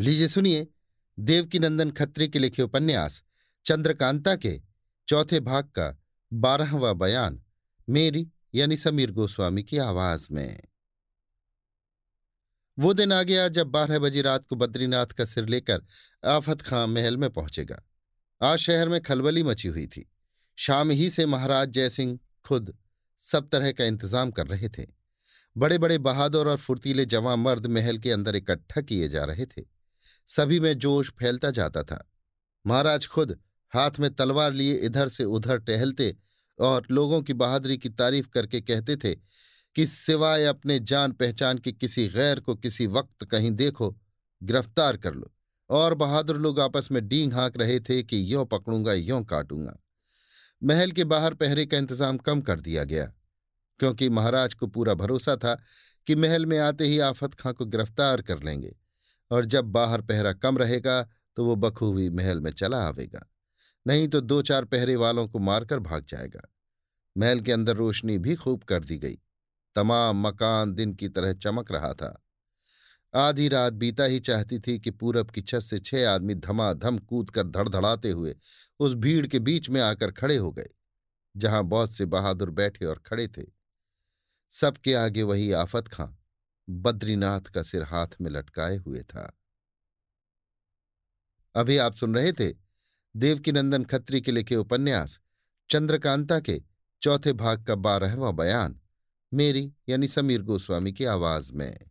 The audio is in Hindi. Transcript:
लीजिए सुनिए, देवकीनंदन खत्री के लिखे उपन्यास, चंद्रकांता के चौथे भाग का बारहवा बयान, मेरी यानी समीर गोस्वामी की आवाज़ में। वो दिन आ गया जब बारह बजे रात को बद्रीनाथ का सिर लेकर आफत खां महल में पहुंचेगा। आज शहर में खलबली मची हुई थी। शाम ही से महाराज जयसिंह खुद सब तरह का इंतज़ाम कर रहे थे। बड़े बड़े बहादुर और फुर्तीले जवां मर्द महल के अंदर इकट्ठा किए जा रहे थे। सभी में जोश फैलता जाता था। महाराज खुद हाथ में तलवार लिए इधर से उधर टहलते और लोगों की बहादुरी की तारीफ़ करके कहते थे कि सिवाय अपने जान पहचान के किसी गैर को किसी वक्त कहीं देखो, गिरफ़्तार कर लो। और बहादुर लोग आपस में डींग हाँक रहे थे कि यों पकड़ूँगा, यों काटूँगा। महल के बाहर पहरे का इंतज़ाम कम कर दिया गया, क्योंकि महाराज को पूरा भरोसा था कि महल में आते ही आफत खां को गिरफ़्तार कर लेंगे। और जब बाहर पहरा कम रहेगा तो वो बखूबी महल में चला आवेगा। नहीं तो दो चार पहरे वालों को मारकर भाग जाएगा। महल के अंदर रोशनी भी खूब कर दी गई। तमाम मकान दिन की तरह चमक रहा था। आधी रात बीता ही चाहती थी कि पूरब की छत से छह आदमी धमाधम कूद कर धड़धड़ाते हुए उस भीड़ के बीच में आकर खड़े हो गए, जहाँ बहुत से बहादुर बैठे और खड़े थे। सबके आगे वही आफत खां। बद्रीनाथ का सिर हाथ में लटकाए हुए था। अभी आप सुन रहे थे देवकीनंदन खत्री के लिखे उपन्यास, चंद्रकांता के चौथे भाग का बारहवां बयान, मेरी यानी समीर गोस्वामी की आवाज़ में।